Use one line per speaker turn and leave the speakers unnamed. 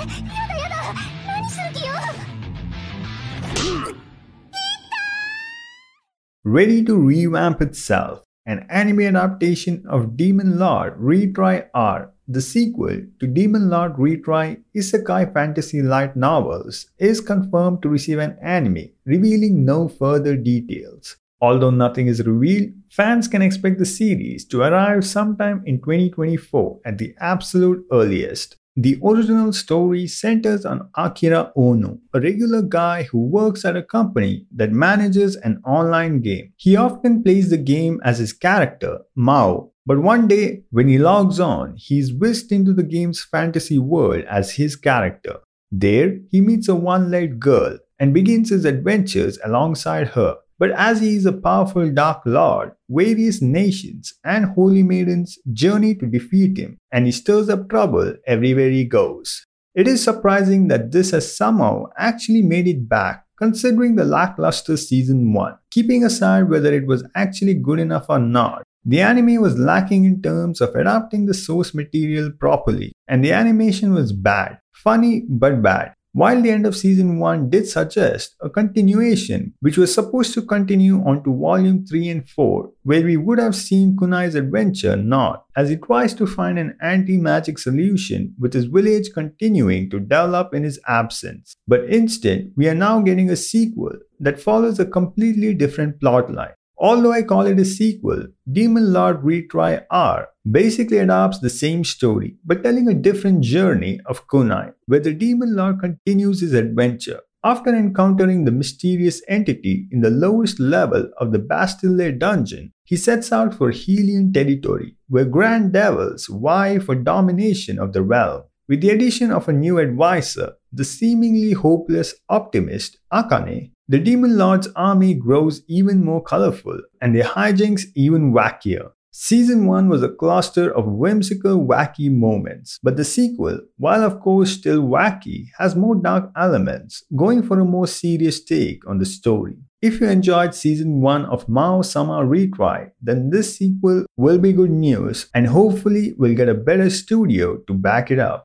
だやだ何する気よ
Ready to revamp itself, an anime adaptation of Demon Lord Retry R, the sequel to Demon Lord Retry Isekai Fantasy Light Novels, is confirmed to receive an anime, revealing no further details. Although nothing is revealed, fans can expect the series to arrive sometime in 2024 at the absolute earliest. The original story centers on Akira Ono, a regular guy who works at a company that manages an online game. He often plays the game as his character, Mao, but one day, when he logs on, he is whisked into the game's fantasy world as his character. There, he meets a one legged girl and begins his adventures alongside her. But as he is a powerful Dark Lord, various nations and holy maidens journey to defeat him, and he stirs up trouble everywhere he goes. It is surprising that this has somehow actually made it back, considering the lackluster season 1. Keeping aside whether it was actually good enough or not, the anime was lacking in terms of adapting the source material properly, and the animation was bad, funny but bad. While the end of season 1 did suggest a continuation, which was supposed to continue on to volume 3 and 4, where we would have seen Kunai's adventure not, as he tries to find an anti magic solution with his village continuing to develop in his absence. But instead, we are now getting a sequel that follows a completely different plotline. Although I call it a sequel, Demon Lord Retry R basically adopts the same story but telling a different journey of Kunai, where the Demon Lord continues his adventure. After encountering the mysterious entity in the lowest level of the Bastille dungeon, he sets out for Helion territory, where Grand Devils vie for domination of the realm. With the addition of a new advisor, the seemingly hopeless optimist Akane, the Demon Lord's army grows even more colorful and their hijinks even wackier. Season 1 was a cluster of whimsical, wacky moments, but the sequel, while of course still wacky, has more dark elements, going for a more serious take on the story. If you enjoyed season 1 of Mao Sama Retry, then this sequel will be good news and hopefully we'll get a better studio to back it up.